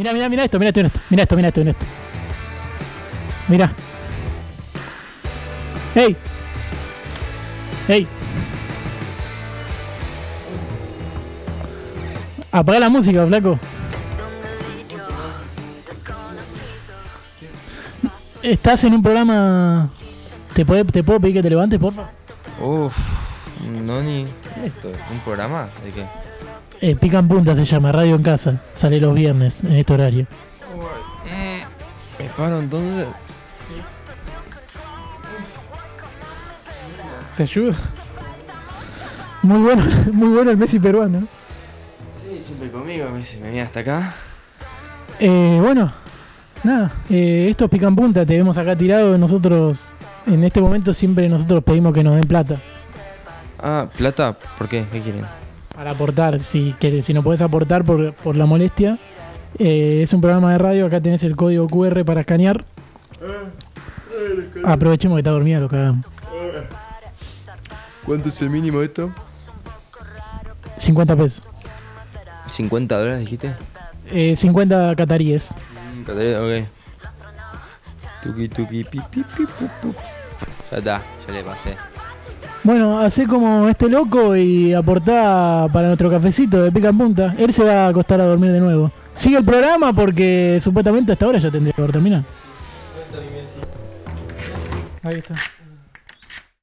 Mira, mira, mira esto, mira esto, mira esto, mira esto, mira esto. Mira. ¡Hey! ¡Hey! Apaga la música, flaco. Estás en un programa. ¿Te, puede, ¿Te puedo pedir que te levantes, porfa? Uf, no ni esto, ¿un programa? ¿De qué? Eh, Pican Punta se llama, Radio en Casa. Sale los viernes en este horario. ¿Me paro entonces? ¿Te ayudo? Muy bueno, muy bueno el Messi peruano. Sí, siempre conmigo, me dice, me viene hasta acá. Eh, bueno, nada, eh, esto es Pican Punta, te vemos acá tirado. Nosotros, en este momento, siempre nosotros pedimos que nos den plata Ah, plata, ¿por qué? ¿Qué quieren? Para aportar. Si, querés, si no podés aportar por, por la molestia, eh, es un programa de radio. Acá tenés el código QR para escanear. Aprovechemos que está dormida, lo cagamos. ¿Cuánto es el mínimo de esto? 50 pesos. ¿50 dólares dijiste? Eh, 50 cataríes. Ok. Tuki tuki pi pi pi pu, pu. Ya está, ya le pasé. Bueno, hacé como este loco y aportá para nuestro cafecito de pica en punta. Él se va a acostar a dormir de nuevo. Sigue el programa porque supuestamente hasta ahora ya tendría que haber. Ahí está.